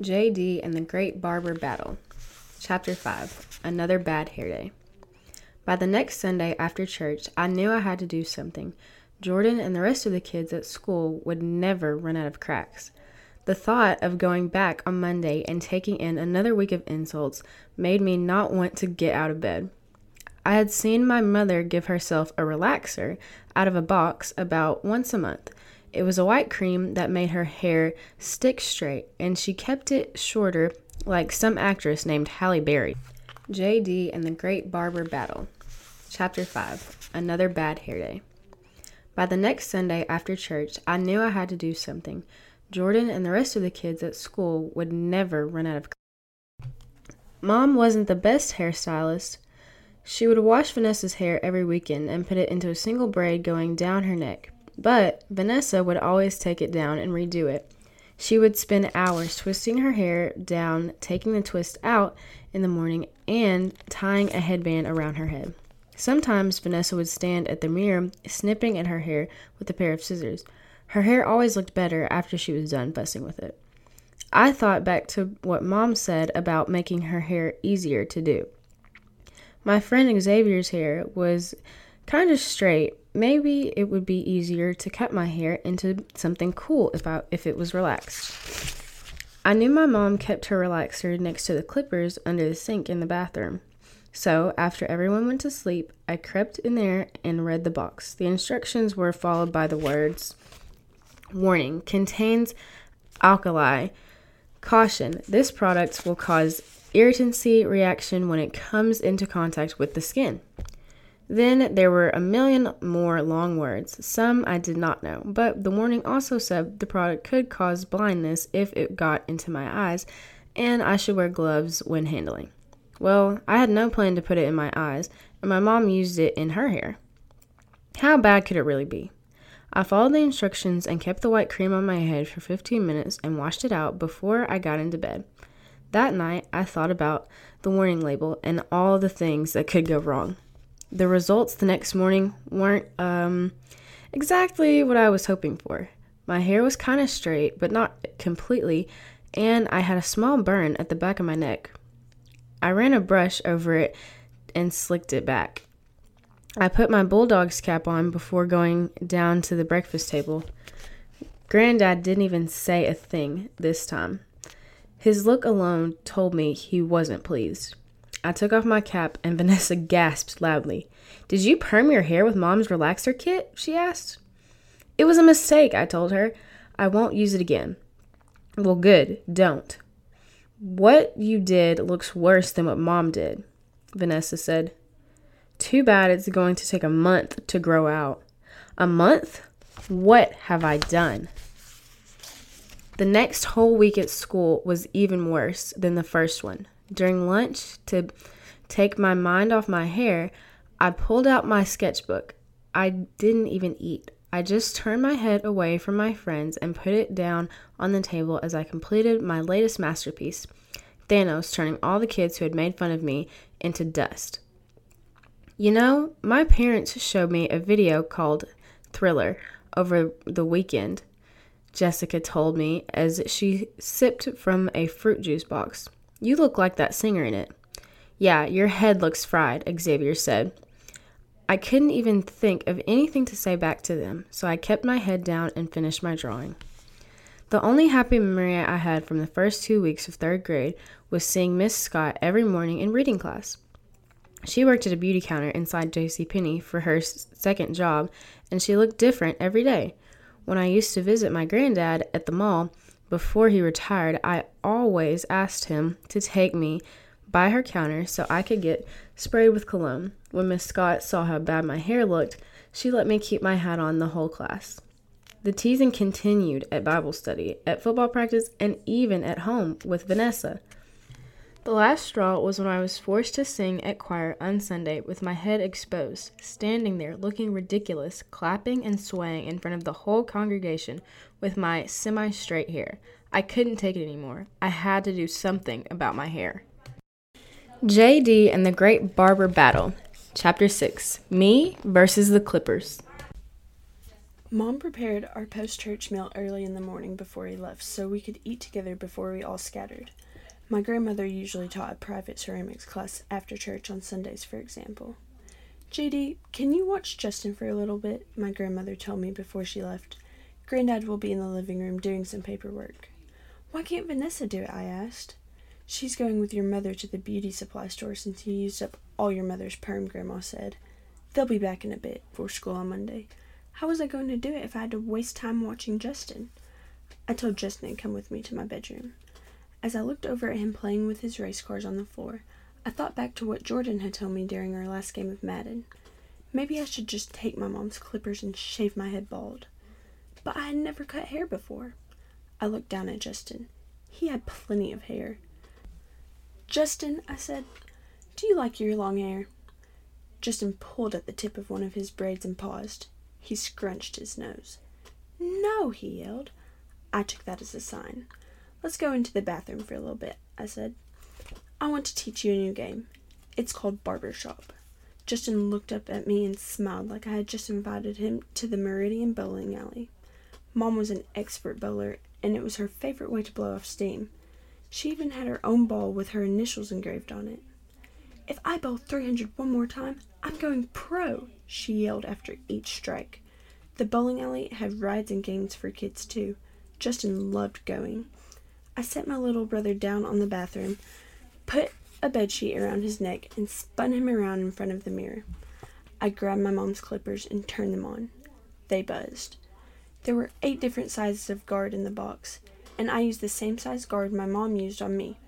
JD and the Great Barber Battle. Chapter 5 Another Bad Hair Day. By the next Sunday after church, I knew I had to do something. Jordan and the rest of the kids at school would never run out of cracks. The thought of going back on Monday and taking in another week of insults made me not want to get out of bed. I had seen my mother give herself a relaxer out of a box about once a month. It was a white cream that made her hair stick straight, and she kept it shorter like some actress named Halle Berry. JD and the Great Barber Battle. Chapter 5 Another Bad Hair Day. By the next Sunday after church, I knew I had to do something. Jordan and the rest of the kids at school would never run out of. Mom wasn't the best hairstylist. She would wash Vanessa's hair every weekend and put it into a single braid going down her neck. But Vanessa would always take it down and redo it. She would spend hours twisting her hair down, taking the twist out in the morning, and tying a headband around her head. Sometimes Vanessa would stand at the mirror, snipping at her hair with a pair of scissors. Her hair always looked better after she was done fussing with it. I thought back to what Mom said about making her hair easier to do. My friend Xavier's hair was kind of straight. Maybe it would be easier to cut my hair into something cool if I if it was relaxed. I knew my mom kept her relaxer next to the clippers under the sink in the bathroom. So, after everyone went to sleep, I crept in there and read the box. The instructions were followed by the words Warning contains alkali. Caution this product will cause irritancy reaction when it comes into contact with the skin. Then there were a million more long words. Some I did not know, but the warning also said the product could cause blindness if it got into my eyes, and I should wear gloves when handling. Well, I had no plan to put it in my eyes, and my mom used it in her hair. How bad could it really be? I followed the instructions and kept the white cream on my head for 15 minutes and washed it out before I got into bed. That night, I thought about the warning label and all the things that could go wrong. The results the next morning weren't um, exactly what I was hoping for. My hair was kind of straight, but not completely, and I had a small burn at the back of my neck. I ran a brush over it and slicked it back. I put my bulldog's cap on before going down to the breakfast table. Granddad didn't even say a thing this time. His look alone told me he wasn't pleased. I took off my cap and Vanessa gasped loudly. Did you perm your hair with mom's relaxer kit? she asked. It was a mistake, I told her. I won't use it again. Well, good, don't. What you did looks worse than what mom did, Vanessa said. Too bad it's going to take a month to grow out. A month? What have I done? The next whole week at school was even worse than the first one. During lunch, to take my mind off my hair, I pulled out my sketchbook. I didn't even eat. I just turned my head away from my friends and put it down on the table as I completed my latest masterpiece Thanos turning all the kids who had made fun of me into dust. You know, my parents showed me a video called Thriller over the weekend, Jessica told me as she sipped from a fruit juice box. You look like that singer in it. Yeah, your head looks fried, Xavier said. I couldn't even think of anything to say back to them, so I kept my head down and finished my drawing. The only happy memory I had from the first two weeks of third grade was seeing Miss Scott every morning in reading class. She worked at a beauty counter inside J.C. Penney for her second job, and she looked different every day. When I used to visit my granddad at the mall, before he retired, I always asked him to take me by her counter so I could get sprayed with cologne. When Miss Scott saw how bad my hair looked, she let me keep my hat on the whole class. The teasing continued at Bible study, at football practice, and even at home with Vanessa. The last straw was when I was forced to sing at choir on Sunday with my head exposed, standing there looking ridiculous, clapping and swaying in front of the whole congregation with my semi straight hair. I couldn't take it anymore. I had to do something about my hair. JD and the Great Barber Battle, Chapter 6 Me versus the Clippers. Mom prepared our post church meal early in the morning before he left so we could eat together before we all scattered. My grandmother usually taught a private ceramics class after church on Sundays, for example. JD, can you watch Justin for a little bit? My grandmother told me before she left. Granddad will be in the living room doing some paperwork. Why can't Vanessa do it? I asked. She's going with your mother to the beauty supply store since you used up all your mother's perm, Grandma said. They'll be back in a bit for school on Monday. How was I going to do it if I had to waste time watching Justin? I told Justin to come with me to my bedroom. As I looked over at him playing with his race cars on the floor, I thought back to what Jordan had told me during our last game of Madden. Maybe I should just take my mom's clippers and shave my head bald. But I had never cut hair before. I looked down at Justin. He had plenty of hair. Justin, I said, do you like your long hair? Justin pulled at the tip of one of his braids and paused. He scrunched his nose. No, he yelled. I took that as a sign. Let's go into the bathroom for a little bit, I said. I want to teach you a new game. It's called Barber Shop. Justin looked up at me and smiled like I had just invited him to the Meridian bowling alley. Mom was an expert bowler, and it was her favorite way to blow off steam. She even had her own ball with her initials engraved on it. If I bowl 300 one more time, I'm going pro, she yelled after each strike. The bowling alley had rides and games for kids too. Justin loved going. I set my little brother down on the bathroom, put a bedsheet around his neck, and spun him around in front of the mirror. I grabbed my mom's clippers and turned them on. They buzzed. There were eight different sizes of guard in the box, and I used the same size guard my mom used on me,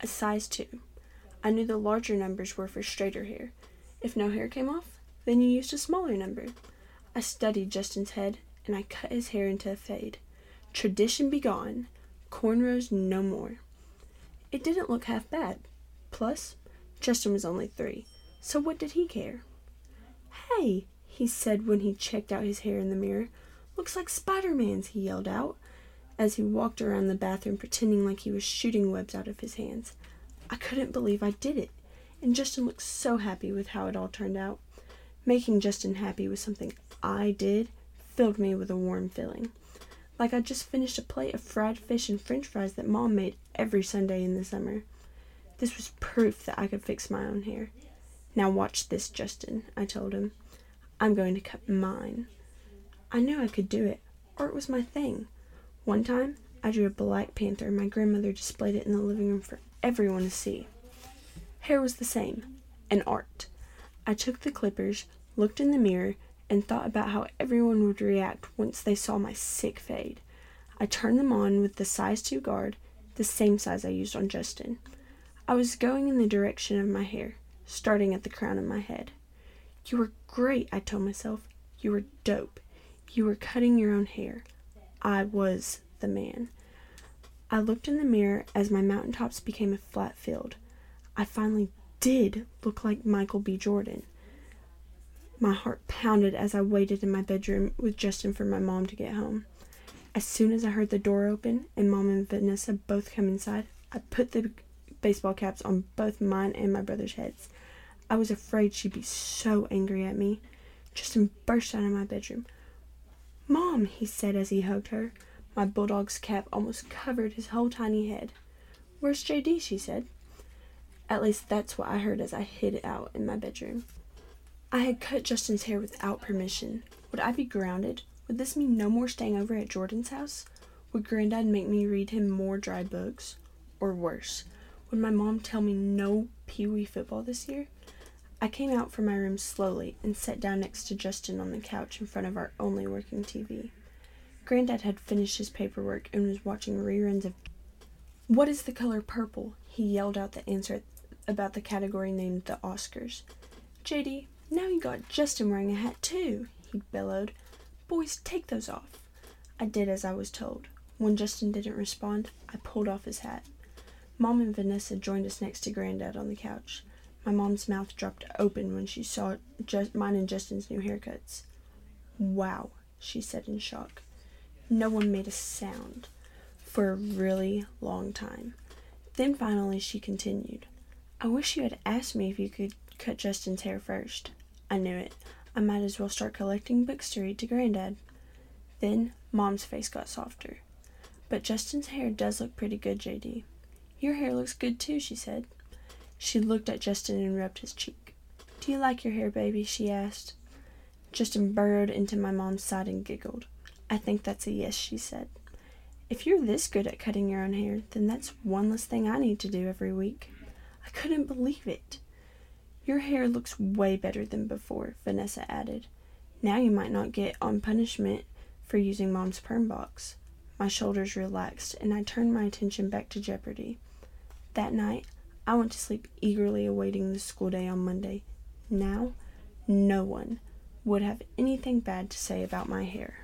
a size 2. I knew the larger numbers were for straighter hair. If no hair came off, then you used a smaller number. I studied Justin's head, and I cut his hair into a fade. Tradition be gone, cornrows no more. It didn't look half bad. Plus, Justin was only three, so what did he care? Hey, he said when he checked out his hair in the mirror. Looks like Spider Man's, he yelled out as he walked around the bathroom pretending like he was shooting webs out of his hands. I couldn't believe I did it, and Justin looked so happy with how it all turned out. Making Justin happy with something I did filled me with a warm feeling. Like I'd just finished a plate of fried fish and french fries that Mom made every Sunday in the summer. This was proof that I could fix my own hair. Now watch this, Justin, I told him. I'm going to cut mine. I knew I could do it, or it was my thing. One time, I drew a black panther and my grandmother displayed it in the living room for everyone to see. Hair was the same, an art. I took the clippers, looked in the mirror, and thought about how everyone would react once they saw my sick fade. I turned them on with the size 2 guard, the same size I used on Justin. I was going in the direction of my hair, starting at the crown of my head. You were great, I told myself. You were dope. You were cutting your own hair. I was the man. I looked in the mirror as my mountaintops became a flat field. I finally did look like Michael B. Jordan. My heart pounded as I waited in my bedroom with Justin for my mom to get home. As soon as I heard the door open and Mom and Vanessa both come inside, I put the baseball caps on both mine and my brother's heads. I was afraid she'd be so angry at me. Justin burst out of my bedroom. Mom, he said as he hugged her. My bulldog's cap almost covered his whole tiny head. Where's JD? she said. At least that's what I heard as I hid out in my bedroom. I had cut Justin's hair without permission. Would I be grounded? Would this mean no more staying over at Jordan's house? Would Granddad make me read him more dry books? Or worse, would my mom tell me no Pee Wee football this year? I came out from my room slowly and sat down next to Justin on the couch in front of our only working TV. Granddad had finished his paperwork and was watching reruns of What is the color purple? He yelled out the answer about the category named the Oscars. JD, now you got Justin wearing a hat too, he bellowed. Boys, take those off. I did as I was told. When Justin didn't respond, I pulled off his hat. Mom and Vanessa joined us next to Granddad on the couch. My mom's mouth dropped open when she saw just mine and Justin's new haircuts. Wow, she said in shock. No one made a sound for a really long time. Then finally she continued. I wish you had asked me if you could cut Justin's hair first. I knew it. I might as well start collecting books to read to Granddad. Then Mom's face got softer. But Justin's hair does look pretty good, JD. Your hair looks good too, she said. She looked at Justin and rubbed his cheek. Do you like your hair, baby? she asked. Justin burrowed into my mom's side and giggled. I think that's a yes, she said. If you're this good at cutting your own hair, then that's one less thing I need to do every week. I couldn't believe it. Your hair looks way better than before, Vanessa added. Now you might not get on punishment for using Mom's perm box. My shoulders relaxed, and I turned my attention back to Jeopardy. That night, I went to sleep eagerly awaiting the school day on Monday. Now, no one would have anything bad to say about my hair.